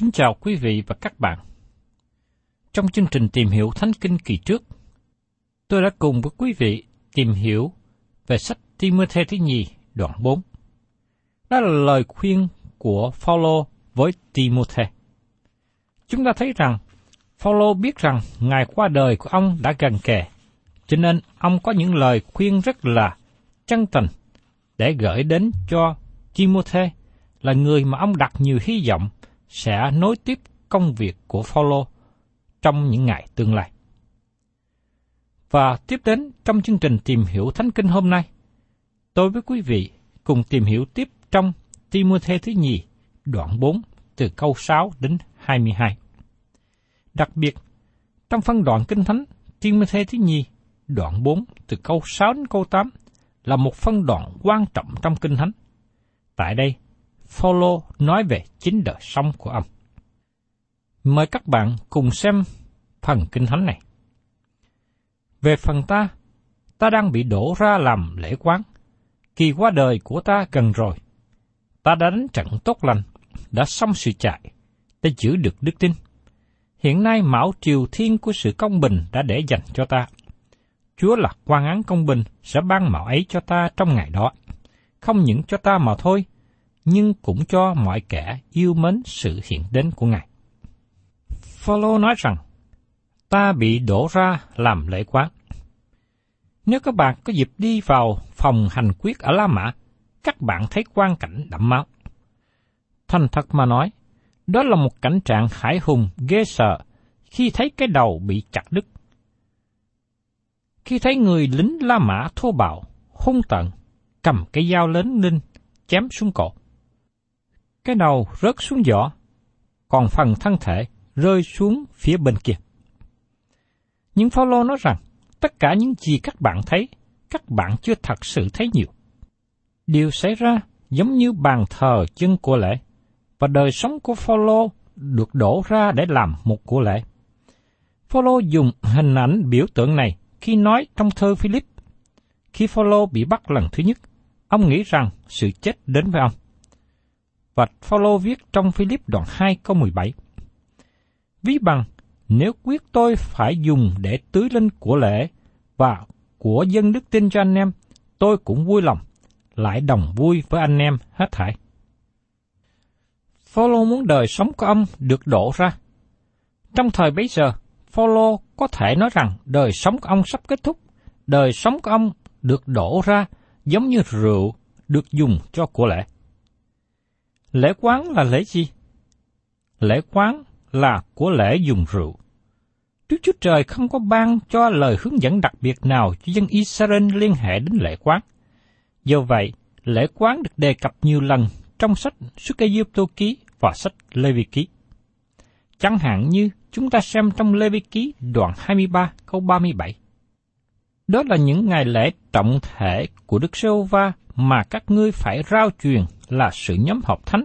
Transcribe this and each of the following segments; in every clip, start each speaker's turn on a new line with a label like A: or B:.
A: Kính chào quý vị và các bạn. Trong chương trình tìm hiểu Thánh Kinh kỳ trước, tôi đã cùng với quý vị tìm hiểu về sách Timothée thứ nhì đoạn 4. Đó là lời khuyên của Phaolô với Timothée. Chúng ta thấy rằng Phaolô biết rằng ngày qua đời của ông đã gần kề, cho nên ông có những lời khuyên rất là chân tình để gửi đến cho Timothée là người mà ông đặt nhiều hy vọng sẽ nối tiếp công việc của Phaolô trong những ngày tương lai. Và tiếp đến trong chương trình tìm hiểu Thánh Kinh hôm nay, tôi với quý vị cùng tìm hiểu tiếp trong Timothée thứ nhì, đoạn 4, từ câu 6 đến 22. Đặc biệt, trong phân đoạn Kinh Thánh Timothée thứ nhì, đoạn 4, từ câu 6 đến câu 8, là một phân đoạn quan trọng trong Kinh Thánh. Tại đây, Phaolô nói về chính đời sống của ông. Mời các bạn cùng xem phần kinh thánh này. Về phần ta, ta đang bị đổ ra làm lễ quán. Kỳ qua đời của ta gần rồi. Ta đã đánh trận tốt lành, đã xong sự chạy, đã giữ được đức tin. Hiện nay mão triều thiên của sự công bình đã để dành cho ta. Chúa là quan án công bình sẽ ban mạo ấy cho ta trong ngày đó. Không những cho ta mà thôi, nhưng cũng cho mọi kẻ yêu mến sự hiện đến của Ngài. Phaolô nói rằng, ta bị đổ ra làm lễ quán. Nếu các bạn có dịp đi vào phòng hành quyết ở La Mã, các bạn thấy quang cảnh đẫm máu. Thành thật mà nói, đó là một cảnh trạng hải hùng ghê sợ khi thấy cái đầu bị chặt đứt. Khi thấy người lính La Mã thô bạo, hung tận, cầm cái dao lớn lên, chém xuống cổ. Cái đầu rớt xuống giỏ, còn phần thân thể rơi xuống phía bên kia. Nhưng Phaolô nói rằng, tất cả những gì các bạn thấy, các bạn chưa thật sự thấy nhiều. Điều xảy ra giống như bàn thờ chân của lễ, và đời sống của Phaolô được đổ ra để làm một của lễ. Phaolô dùng hình ảnh biểu tượng này khi nói trong thơ Philip. Khi Phaolô bị bắt lần thứ nhất, ông nghĩ rằng sự chết đến với ông. Và Phaolô viết trong Philip đoạn 2 câu 17. Ví bằng, nếu quyết tôi phải dùng để tưới lên của lễ và của dân đức tin cho anh em, tôi cũng vui lòng, lại đồng vui với anh em hết thảy. Phaolô muốn đời sống của ông được đổ ra. Trong thời bấy giờ, Phaolô có thể nói rằng đời sống của ông sắp kết thúc, đời sống của ông được đổ ra giống như rượu được dùng cho của lễ. Lễ quán là lễ gì? Lễ quán là của lễ dùng rượu. Đức Chúa Trời không có ban cho lời hướng dẫn đặc biệt nào cho dân Israel liên hệ đến lễ quán. Do vậy, lễ quán được đề cập nhiều lần trong sách Xuất Ai Cập ký và sách Lê Vi ký. Chẳng hạn như chúng ta xem trong Lê Vi ký đoạn 23 câu 37. Đó là những ngày lễ trọng thể của Đức Sô Va mà các ngươi phải rao truyền là sự nhóm họp thánh,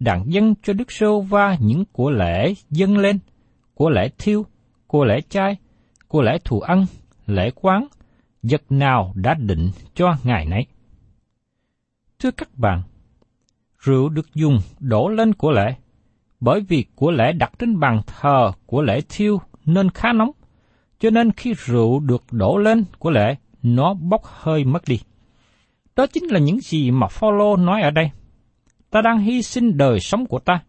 A: đặng dân cho Đức Sô Va những của lễ dâng lên, của lễ thiêu, của lễ chay, của lễ thù ăn, lễ quán, vật nào đã định cho ngày nấy. Thưa các bạn, rượu được dùng đổ lên của lễ, bởi vì của lễ đặt trên bàn thờ của lễ thiêu nên khá nóng, cho nên khi rượu được đổ lên của lễ, nó bốc hơi mất đi. Đó chính là những gì mà Phaolô nói ở đây. Ta đang hy sinh đời sống của ta,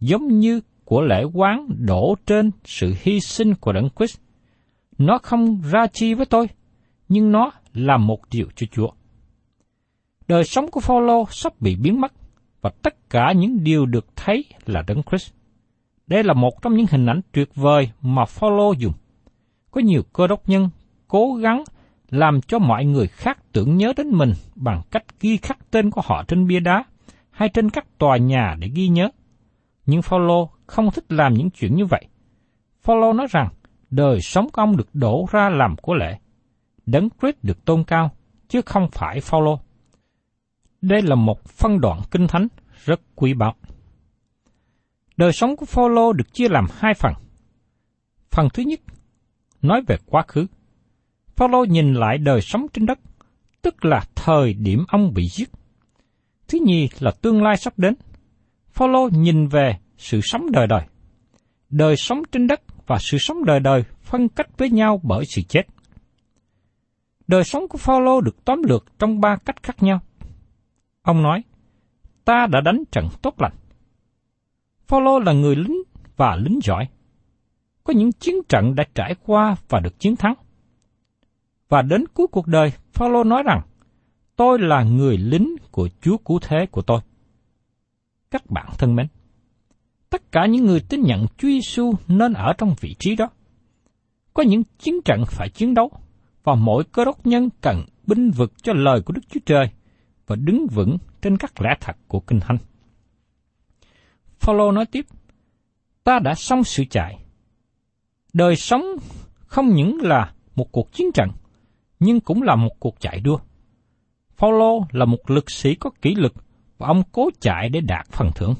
A: giống như của lễ quán đổ trên sự hy sinh của Đấng Christ. Nó không ra chi với tôi, nhưng nó là một điều cho Chúa. Đời sống của Phaolô sắp bị biến mất, và tất cả những điều được thấy là Đấng Christ. Đây là một trong những hình ảnh tuyệt vời mà Phaolô dùng. Có nhiều cơ đốc nhân cố gắng làm cho mọi người khác tưởng nhớ đến mình bằng cách ghi khắc tên của họ trên bia đá hay trên các tòa nhà để ghi nhớ. Nhưng Phaolô không thích làm những chuyện như vậy. Phaolô nói rằng đời sống của ông được đổ ra làm của lễ. Đấng Christ được tôn cao, chứ không phải Phaolô. Đây là một phân đoạn kinh thánh rất quý báu. Đời sống của Phaolô được chia làm hai phần. Phần thứ nhất nói về quá khứ. Phaolô nhìn lại đời sống trên đất, tức là thời điểm ông bị giết. Thứ nhì là tương lai sắp đến. Phaolô nhìn về sự sống đời đời. Đời sống trên đất và sự sống đời đời phân cách với nhau bởi sự chết. Đời sống của Phaolô được tóm lược trong ba cách khác nhau. Ông nói, ta đã đánh trận tốt lành. Phaolô là người lính và lính giỏi. Có những chiến trận đã trải qua và được chiến thắng. Và đến cuối cuộc đời, Phaolô nói rằng, tôi là người lính của Chúa cứu thế của tôi. Các bạn thân mến, tất cả những người tin nhận Chúa Giêsu nên ở trong vị trí đó. Có những chiến trận phải chiến đấu, và mỗi cơ đốc nhân cần binh vực cho lời của Đức Chúa Trời và đứng vững trên các lẽ thật của Kinh Thánh. Phaolô nói tiếp, ta đã xong sự chạy. Đời sống không những là một cuộc chiến trận, nhưng cũng là một cuộc chạy đua. Paulo là một lực sĩ có kỷ lực và ông cố chạy để đạt phần thưởng.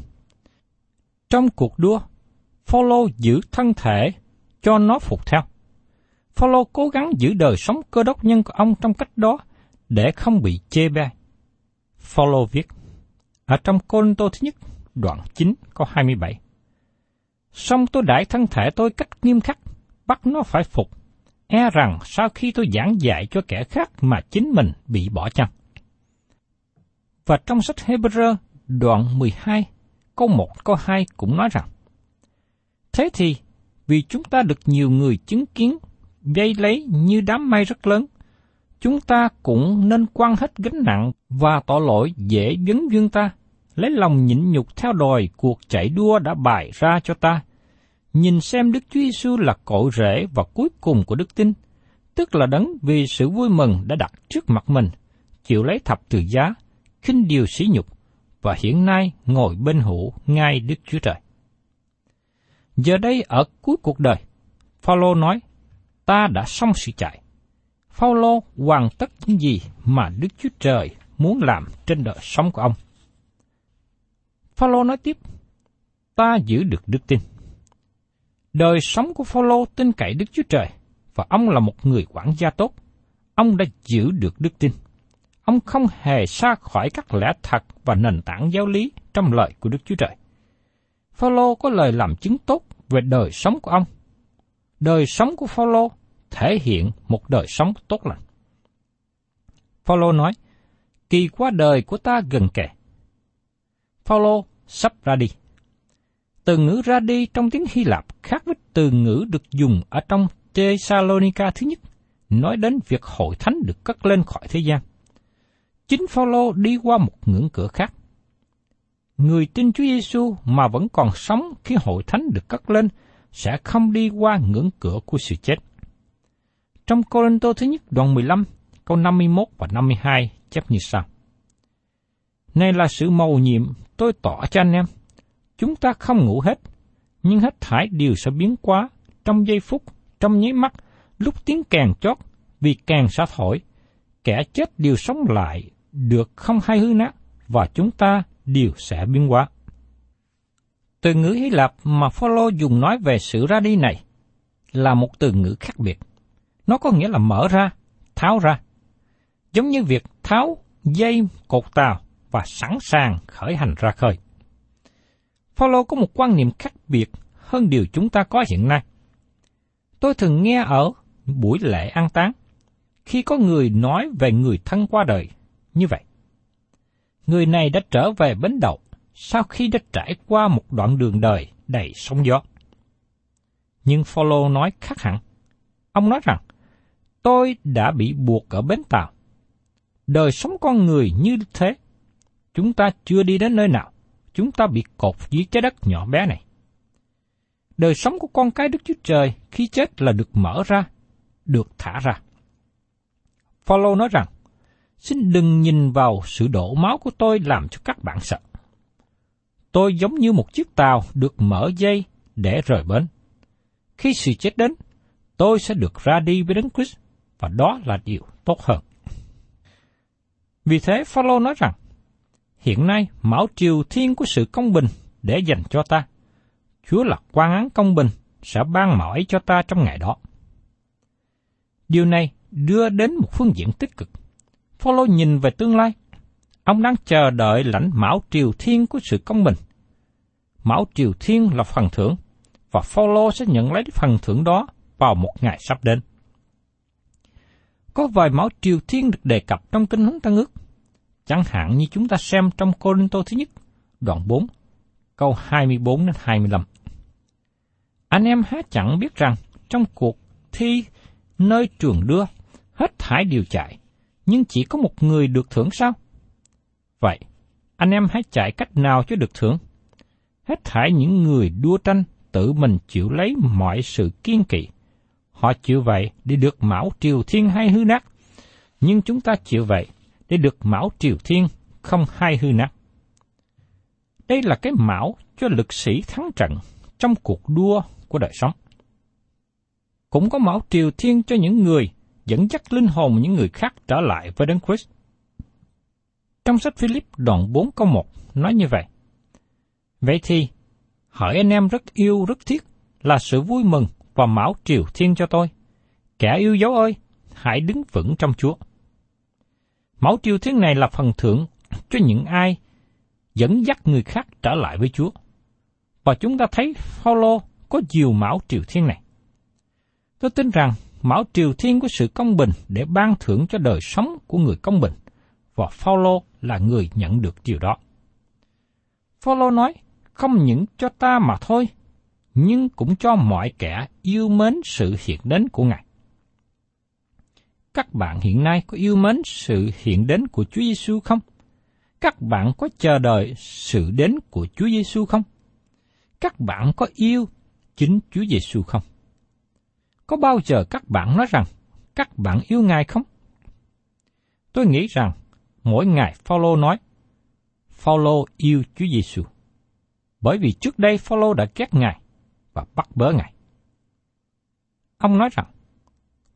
A: Trong cuộc đua, Paulo giữ thân thể cho nó phục theo. Paulo cố gắng giữ đời sống cơ đốc nhân của ông trong cách đó để không bị chê bai. Paulo viết ở trong Côn Tô thứ nhất, đoạn 9 câu 27. Xong tôi đãi thân thể tôi cách nghiêm khắc, bắt nó phải phục, e rằng sau khi tôi giảng dạy cho kẻ khác mà chính mình bị bỏ chăng. Và trong sách Hebrew đoạn 12, câu 1 câu 2 cũng nói rằng, Thế thì, vì chúng ta được nhiều người chứng kiến dây lấy như đám mây rất lớn, chúng ta cũng nên quăng hết gánh nặng và tội lỗi dễ dấn dương ta, lấy lòng nhịn nhục theo đòi cuộc chạy đua đã bày ra cho ta. Nhìn xem Đức Chúa Giêsu là cội rễ và cuối cùng của đức tin, tức là đấng vì sự vui mừng đã đặt trước mặt mình, chịu lấy thập từ giá, khinh điều sỉ nhục, và hiện nay ngồi bên hữu ngay Đức Chúa Trời. Giờ đây ở cuối cuộc đời, Phaolô nói, ta đã xong sự chạy. Phaolô hoàn tất những gì mà Đức Chúa Trời muốn làm trên đời sống của ông. Phaolô nói tiếp, ta giữ được đức tin. Đời sống của Phaolô tin cậy Đức Chúa Trời và ông là một người quản gia tốt. Ông đã giữ được đức tin. Ông không hề xa khỏi các lẽ thật và nền tảng giáo lý trong lời của Đức Chúa Trời. Phaolô có lời làm chứng tốt về đời sống của ông. Đời sống của Phaolô thể hiện một đời sống tốt lành. Phaolô nói, kỳ qua đời của ta gần kề. Phaolô sắp ra đi. Từ ngữ ra đi trong tiếng Hy Lạp khác với từ ngữ được dùng ở trong Thessalonica thứ nhất, nói đến việc hội thánh được cất lên khỏi thế gian. Chính Phaolô đi qua một ngưỡng cửa khác. Người tin Chúa Giêsu mà vẫn còn sống khi hội thánh được cất lên sẽ không đi qua ngưỡng cửa của sự chết. Trong Cô thứ nhất đoạn 15, câu 51 và 52 chép như sau. Này là sự mầu nhiệm tôi tỏ cho anh em. Chúng ta không ngủ hết, nhưng hết thải đều sẽ biến quá trong giây phút, trong nháy mắt, lúc tiếng càng chót, vì càng xa thổi. Kẻ chết đều sống lại, được không hay hư nát, và chúng ta đều sẽ biến hóa. Từ ngữ Hy Lạp mà Phaolô dùng nói về sự ra đi này là một từ ngữ khác biệt. Nó có nghĩa là mở ra, tháo ra. Giống như việc tháo dây cột tàu và sẵn sàng khởi hành ra khơi. Phaolô có một quan niệm khác biệt hơn điều chúng ta có hiện nay. Tôi thường nghe ở buổi lễ an táng, khi có người nói về người thân qua đời như vậy. Người này đã trở về bến đậu sau khi đã trải qua một đoạn đường đời đầy sóng gió. Nhưng Phaolô nói khác hẳn. Ông nói rằng, tôi đã bị buộc ở bến tàu. Đời sống con người như thế chúng ta chưa đi đến nơi nào, chúng ta bị cột dưới trái đất nhỏ bé này. Đời sống của con cái Đức Chúa Trời khi chết là được mở ra, được thả ra. Phaolô nói rằng, xin đừng nhìn vào sự đổ máu của tôi làm cho các bạn sợ. Tôi giống như một chiếc tàu được mở dây để rời bến. Khi sự chết đến, tôi sẽ được ra đi với Đấng Christ và đó là điều tốt hơn. Vì thế, Phaolô nói rằng, hiện nay mão triều thiên của sự công bình để dành cho ta. Chúa là quan án công bình, sẽ ban mỏi cho ta trong ngày đó. Điều này đưa đến một phương diện tích cực. Phaolô nhìn về tương lai. Ông đang chờ đợi lãnh mão triều thiên của sự công bình. Mão triều thiên là phần thưởng, và Phaolô sẽ nhận lấy phần thưởng đó vào một ngày sắp đến. Có vài mão triều thiên được đề cập trong Kinh Thánh Tăng ước. Chẳng hạn như chúng ta xem trong Cô Tô thứ nhất, đoạn 4, câu 24 đến 25. Anh em há chẳng biết rằng trong cuộc thi nơi trường đưa, hết thải đều chạy, nhưng chỉ có một người được thưởng sao? Vậy, anh em hãy chạy cách nào cho được thưởng? Hết thải những người đua tranh tự mình chịu lấy mọi sự kiên kỵ. Họ chịu vậy để được mão triều thiên hay hư nát, nhưng chúng ta chịu vậy để được mão triều thiên không hai hư nát. Đây là cái mão cho lực sĩ thắng trận trong cuộc đua của đời sống. Cũng có mão triều thiên cho những người dẫn dắt linh hồn những người khác trở lại với Đấng Christ. Trong sách Philip đoạn 4 câu 1 nói như vậy. Vậy thì, hỏi anh em rất yêu rất thiết là sự vui mừng và mão triều thiên cho tôi. Kẻ yêu dấu ơi, hãy đứng vững trong Chúa. Mẫu triều thiên này là phần thưởng cho những ai dẫn dắt người khác trở lại với Chúa. Và chúng ta thấy Phaolô có nhiều mão triều thiên này. Tôi tin rằng mão triều thiên của sự công bình để ban thưởng cho đời sống của người công bình, và Phaolô là người nhận được điều đó. Phaolô nói, không những cho ta mà thôi, nhưng cũng cho mọi kẻ yêu mến sự hiện đến của Ngài các bạn hiện nay có yêu mến sự hiện đến của Chúa Giêsu không? Các bạn có chờ đợi sự đến của Chúa Giêsu không? Các bạn có yêu chính Chúa Giêsu không? Có bao giờ các bạn nói rằng các bạn yêu Ngài không? Tôi nghĩ rằng mỗi ngày Phaolô nói, Phaolô yêu Chúa Giêsu. Bởi vì trước đây Phaolô đã ghét Ngài và bắt bớ Ngài. Ông nói rằng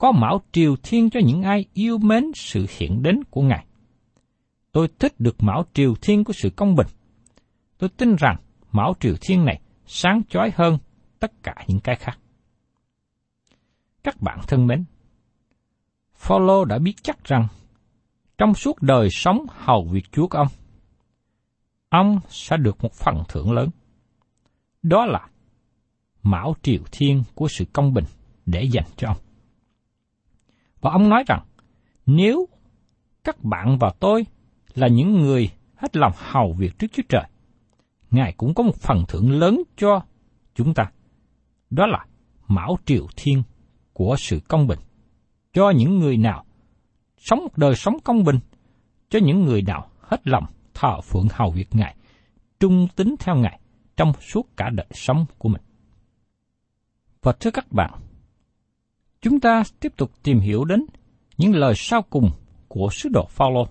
A: có mão triều thiên cho những ai yêu mến sự hiện đến của Ngài. Tôi thích được mão triều thiên của sự công bình. Tôi tin rằng mão triều thiên này sáng chói hơn tất cả những cái khác. Các bạn thân mến, Phaolô đã biết chắc rằng trong suốt đời sống hầu việc Chúa của ông, ông sẽ được một phần thưởng lớn. Đó là mão triều thiên của sự công bình để dành cho ông. Và ông nói rằng, nếu các bạn và tôi là những người hết lòng hầu việc trước Chúa Trời, Ngài cũng có một phần thưởng lớn cho chúng ta. Đó là mão triều thiên của sự công bình. Cho những người nào sống một đời sống công bình, cho những người nào hết lòng thờ phượng hầu việc Ngài, trung tín theo Ngài trong suốt cả đời sống của mình. Và thưa các bạn, chúng ta tiếp tục tìm hiểu đến những lời sau cùng của sứ đồ Phaolô.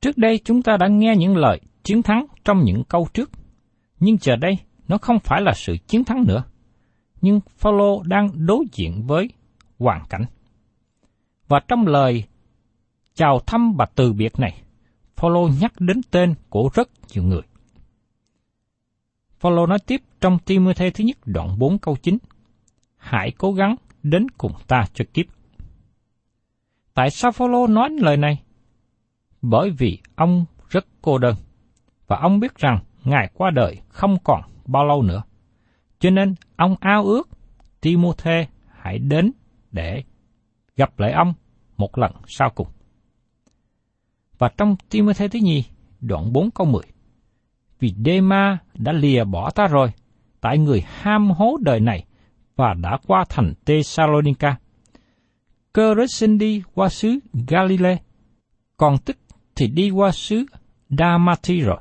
A: Trước đây chúng ta đã nghe những lời chiến thắng trong những câu trước, nhưng giờ đây nó không phải là sự chiến thắng nữa. Nhưng Phaolô đang đối diện với hoàn cảnh. Và trong lời chào thăm và từ biệt này, Phaolô nhắc đến tên của rất nhiều người. Phaolô nói tiếp trong Timôthê thứ nhất đoạn 4 câu 9. Hãy cố gắng đến cùng ta cho kiếp. Tại sao Phaolô nói lời này? Bởi vì ông rất cô đơn và ông biết rằng ngài qua đời không còn bao lâu nữa. Cho nên ông ao ước Timôthê hãy đến để gặp lại ông một lần sau cùng. Và trong Timôthê thứ nhì, đoạn 4 câu 10. Vì Đê-ma đã lìa bỏ ta rồi, tại người ham hố đời này và đã qua thành Thessalonica. Cơ rết đi qua xứ Galilee, còn tích thì đi qua xứ Damati rồi.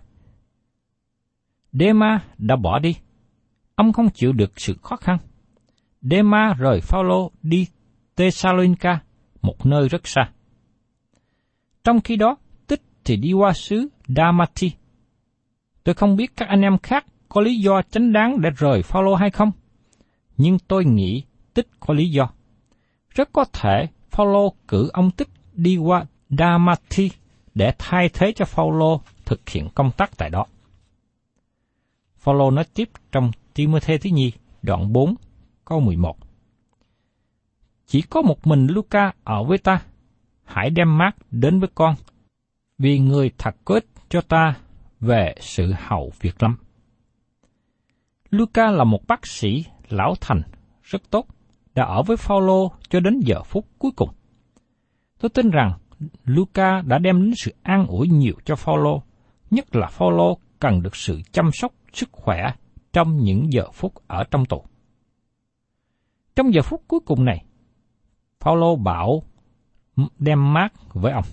A: Dema đã bỏ đi. Ông không chịu được sự khó khăn. Dema rời Phaolô đi Thessalonica, một nơi rất xa. Trong khi đó, Tích thì đi qua xứ Damati. Tôi không biết các anh em khác có lý do chánh đáng để rời Phaolô hay không, nhưng tôi nghĩ Tích có lý do. Rất có thể Phaolô cử ông Tích đi qua Damati để thay thế cho Phaolô thực hiện công tác tại đó. Phaolô nói tiếp trong Timôthê thứ nhì, đoạn 4, câu 11. Chỉ có một mình Luca ở với ta, hãy đem mát đến với con, vì người thật có ích cho ta về sự hậu việc lắm. Luca là một bác sĩ lão thành rất tốt, đã ở với Phaolô cho đến giờ phút cuối cùng. Tôi tin rằng Luca đã đem đến sự an ủi nhiều cho Phaolô, nhất là Phaolô cần được sự chăm sóc sức khỏe trong những giờ phút ở trong tù. Trong giờ phút cuối cùng này, Phaolô bảo đem mát với ông.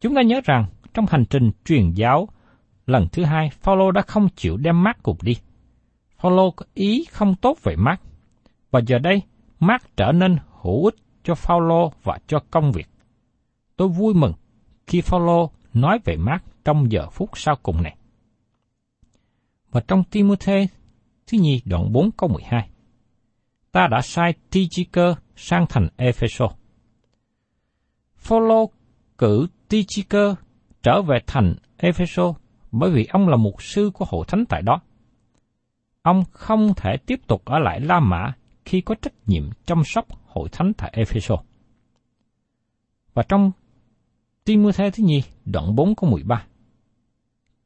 A: Chúng ta nhớ rằng trong hành trình truyền giáo lần thứ hai, Phaolô đã không chịu đem mát cùng đi. Phaolô có ý không tốt về mát, và giờ đây mát trở nên hữu ích cho Phaolô và cho công việc. Tôi vui mừng khi Phaolô nói về mát trong giờ phút sau cùng này. Và trong Timôthê thứ nhì đoạn 4 câu 12, ta đã sai Tychicơ sang thành Ephesos. Phaolô cử Tychicơ trở về thành Ephesos bởi vì ông là mục sư của hội thánh tại đó. Ông không thể tiếp tục ở lại La Mã khi có trách nhiệm chăm sóc hội thánh tại Ephesos. Và trong Timothée thứ nhì, đoạn 4 câu 13.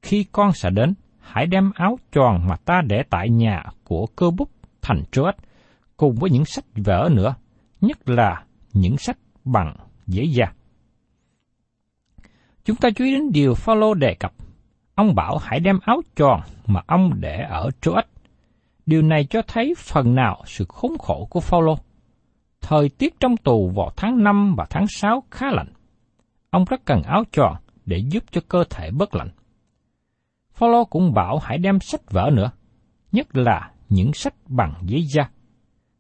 A: Khi con sẽ đến, hãy đem áo tròn mà ta để tại nhà của cơ bút thành Troas, cùng với những sách vở nữa, nhất là những sách bằng dễ dàng Chúng ta chú ý đến điều Phaolô đề cập. Ông bảo hãy đem áo tròn mà ông để ở Troas. Điều này cho thấy phần nào sự khốn khổ của Phaolô. Thời tiết trong tù vào tháng 5 và tháng 6 khá lạnh. Ông rất cần áo tròn để giúp cho cơ thể bớt lạnh. Phaolô cũng bảo hãy đem sách vở nữa, nhất là những sách bằng giấy da.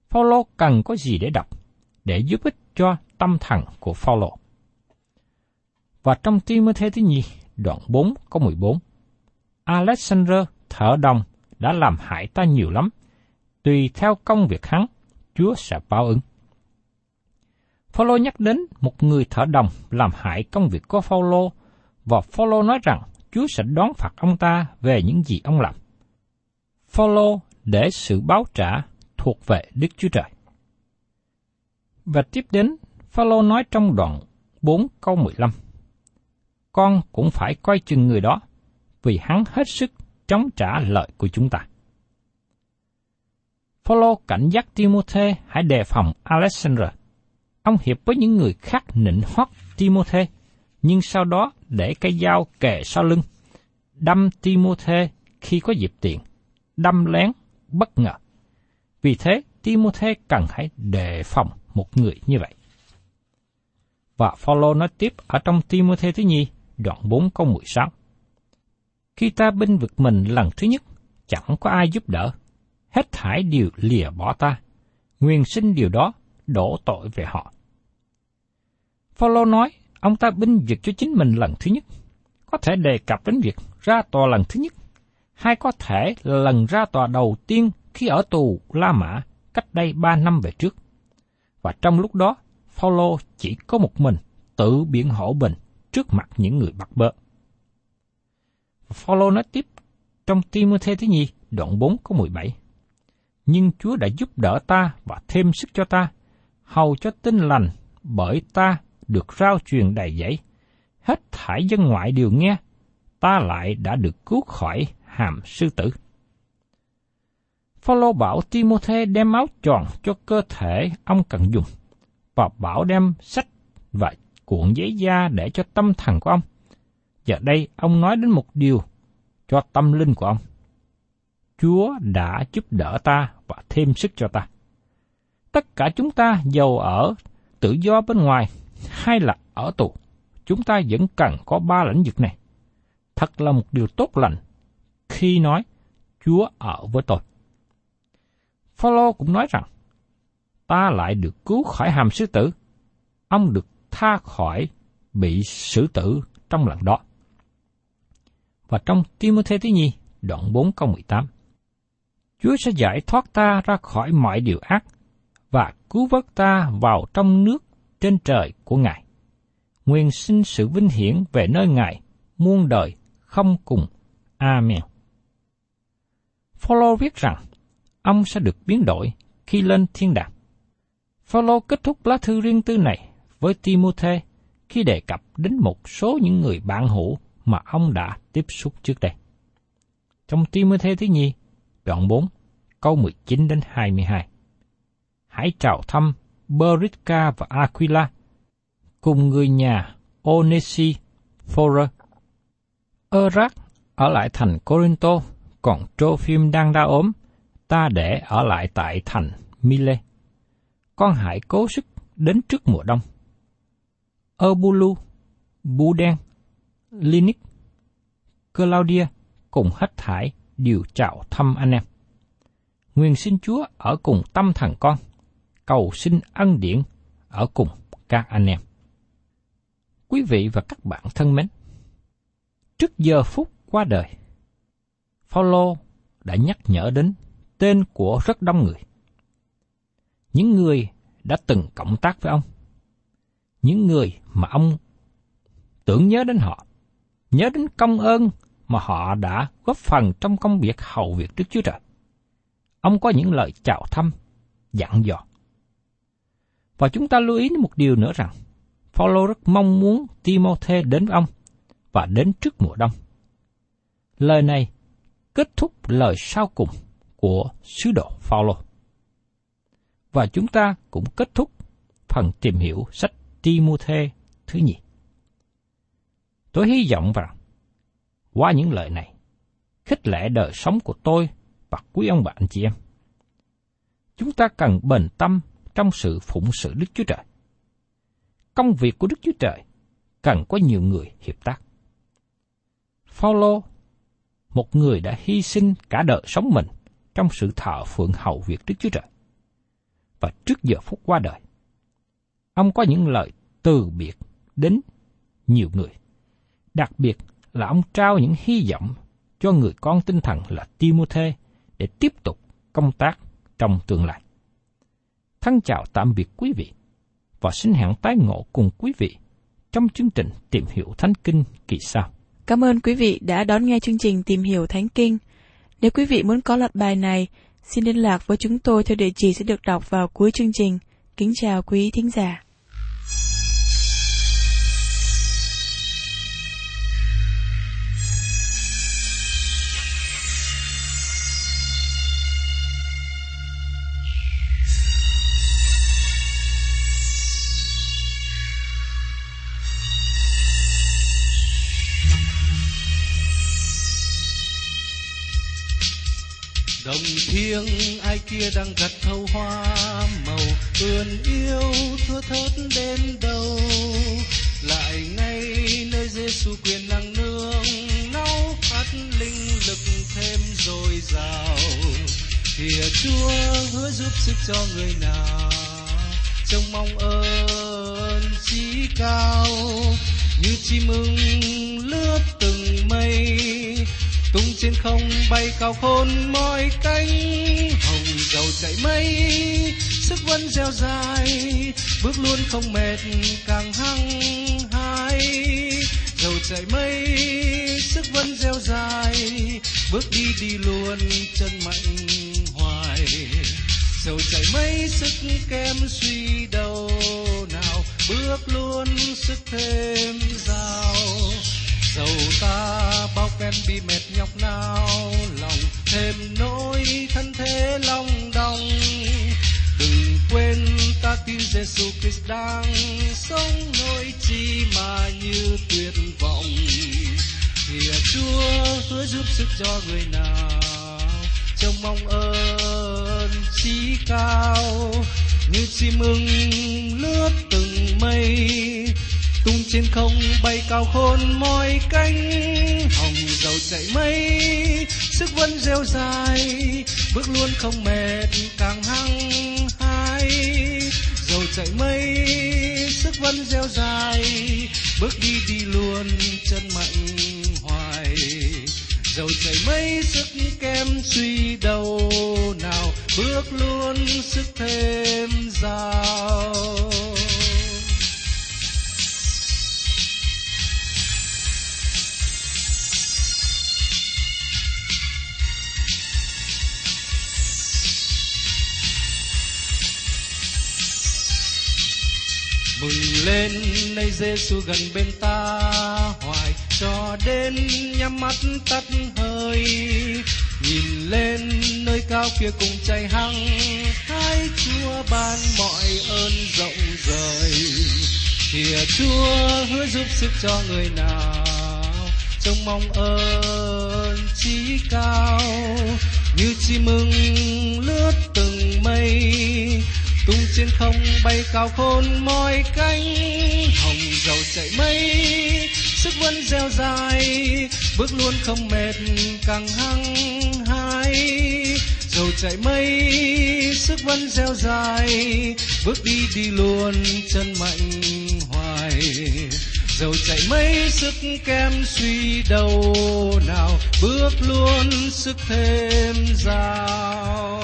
A: Phaolô cần có gì để đọc, để giúp ích cho tâm thần của Phaolô. Và trong Timothée thứ nhì, đoạn 4 câu 14, Alexander thợ đồng đã làm hại ta nhiều lắm. Tùy theo công việc hắn, Chúa sẽ báo ứng. Phaolô nhắc đến một người thợ đồng làm hại công việc của Phaolô và Phaolô nói rằng Chúa sẽ đón phạt ông ta về những gì ông làm. Phaolô để sự báo trả thuộc về Đức Chúa Trời. Và tiếp đến, Phaolô nói trong đoạn 4 câu 15. Con cũng phải coi chừng người đó, vì hắn hết sức chống trả lợi của chúng ta. Phaolô cảnh giác Timothy hãy đề phòng Alexander. Ông hiệp với những người khác nịnh hót Timothy, nhưng sau đó để cây dao kề sau lưng đâm Timothy khi có dịp tiện, đâm lén, bất ngờ. Vì thế, Timothy cần phải đề phòng một người như vậy. Và Phaolô nói tiếp ở trong Timothy thứ nhì, đoạn 4 câu 16. Khi ta binh vực mình lần thứ nhất, chẳng có ai giúp đỡ, hết thải đều lìa bỏ ta, nguyên sinh điều đó đổ tội về họ. Phaolô nói, ông ta binh vực cho chính mình lần thứ nhất, có thể đề cập đến việc ra tòa lần thứ nhất, hay có thể là lần ra tòa đầu tiên khi ở tù La Mã cách đây ba năm về trước. Và trong lúc đó, Phaolô chỉ có một mình tự biện hộ mình trước mặt những người bắt bớ. Phaolô nói tiếp trong Timôthê thứ nhì, đoạn 4 câu 17. Nhưng Chúa đã giúp đỡ ta và thêm sức cho ta, hầu cho tin lành bởi ta được rao truyền đầy dẫy. Hết thải dân ngoại đều nghe, ta lại đã được cứu khỏi hàm sư tử. Phaolô bảo Timôthê đem áo tròn cho cơ thể ông cần dùng, và bảo đem sách và cuộn giấy da để cho tâm thần của ông. Giờ đây ông nói đến một điều cho tâm linh của ông. Chúa đã giúp đỡ ta và thêm sức cho ta. Tất cả chúng ta giàu ở tự do bên ngoài hay là ở tù, chúng ta vẫn cần có ba lĩnh vực này. Thật là một điều tốt lành khi nói Chúa ở với tôi. Phaolô cũng nói rằng, ta lại được cứu khỏi hàm sư tử. Ông được tha khỏi bị xử tử trong lần đó. Và trong Timothy thứ nhì, đoạn 4 câu 18. Chúa sẽ giải thoát ta ra khỏi mọi điều ác và cứu vớt ta vào trong nước trên trời của Ngài. Nguyên xin sự vinh hiển về nơi Ngài, muôn đời không cùng. Amen. Phaolô viết rằng, ông sẽ được biến đổi khi lên thiên đàng. Phaolô kết thúc lá thư riêng tư này với Timôthê khi đề cập đến một số những người bạn hữu mà ông đã tiếp xúc trước đây. Trong Timôthê thứ nhì, đoạn 4, câu 19 đến 22. Hãy chào thăm Berica và Aquila cùng người nhà Onesiphorus. Erac ở lại thành Corinto, còn Trophim đang đau ốm, ta để ở lại tại thành Mile. Con hãy cố sức đến trước mùa đông. Erbulu, Buden, Linux, Claudia cùng hết thải đều chào thăm anh em. Nguyên xin Chúa ở cùng tâm thần con, cầu xin ân điển ở cùng các anh em. Quý vị và các bạn thân mến, trước giờ phút qua đời, Phaolô đã nhắc nhở đến tên của rất đông người. Những người đã từng cộng tác với ông. Những người mà ông tưởng nhớ đến họ, nhớ đến công ơn mà họ đã góp phần trong công việc hầu việc Đức Chúa Trời. Ông có những lời chào thăm, dặn dò. Và chúng ta lưu ý đến một điều nữa rằng, Phaolô rất mong muốn Timothy đến với ông và đến trước mùa đông. Lời này kết thúc lời sau cùng của sứ đồ Phaolô. Và chúng ta cũng kết thúc phần tìm hiểu sách Timothy thứ nhì. Tôi hy vọng rằng qua những lời này, khích lệ đời sống của tôi và quý ông bà anh chị em. Chúng ta cần bền tâm trong sự phụng sự Đức Chúa Trời. Công việc của Đức Chúa Trời cần có nhiều người hiệp tác. Phaolô, một người đã hy sinh cả đời sống mình trong sự thờ phượng hầu việc Đức Chúa Trời. Và trước giờ phút qua đời, ông có những lời từ biệt đến nhiều người. Đặc biệt là ông trao những hy vọng cho người con tinh thần là Timothy để tiếp tục công tác trong tương lai. Thân chào tạm biệt quý vị và xin hẹn tái ngộ cùng quý vị trong chương trình Tìm hiểu Thánh Kinh kỳ sau.
B: Cảm ơn quý vị đã đón nghe chương trình Tìm hiểu Thánh Kinh. Nếu quý vị muốn có loạt bài này, xin liên lạc với chúng tôi theo địa chỉ sẽ được đọc vào cuối chương trình. Kính chào quý thính giả.
C: Rộng thiêng ai kia đang gặt thâu hoa màu ươn yêu thưa thớt đến đâu? Lại ngay nơi Giêsu quyền năng nương, nấu phát linh lực thêm dồi dào. Thìa Chúa hứa giúp sức cho người nào, trông mong ơn chí cao. Như chim ưng lướt từng mây tung trên không bay cao khôn, mọi cánh hồng dầu chạy mây. Sức vẫn dẻo dài, bước luôn không mệt, càng hăng hái. Dầu chạy mây, sức vẫn dẻo dài, bước đi đi luôn chân mạnh hoài. Dầu chạy mây, sức kem suy đâu nào, bước luôn sức thêm giàu dầu ta em bị mệt nhọc nao lòng thêm nỗi thân thế long đong. Đừng quên ta tin Giêsu Christ đang sống nỗi chi mà như tuyệt vọng. Kìa Chúa hứa giúp sức cho người nào, trông mong ơn chí cao. Như chim ưng lướt từng mây tung trên không bay cao khôn mọi cánh, hồng dầu chạy mây, sức vẫn rêu dài, bước luôn không mệt càng hăng hái. Dầu chạy mây, sức vẫn rêu dài, bước đi đi luôn chân mạnh hoài. Dầu chạy mây, sức kem suy đầu nào, bước luôn sức thêm giàu mừng lên nay Giêsu gần bên ta, hoài cho đến nhắm mắt tắt hơi. Nhìn lên nơi cao kia cùng chạy hăng hai Chúa ban mọi ơn rộng rời. Kìa Chúa hứa giúp sức cho người nào trông mong ơn chí cao. Như chim mừng lướt từng mây tung trên không bay cao khôn mọi cánh, hồng dầu chạy mây, sức vẫn dẻo dài, bước luôn không mệt càng hăng hái. Dầu chạy mây, sức vẫn dẻo dài, bước đi đi luôn chân mạnh hoài. Dầu chạy mây, sức kem suy đầu nào, bước luôn sức thêm dao.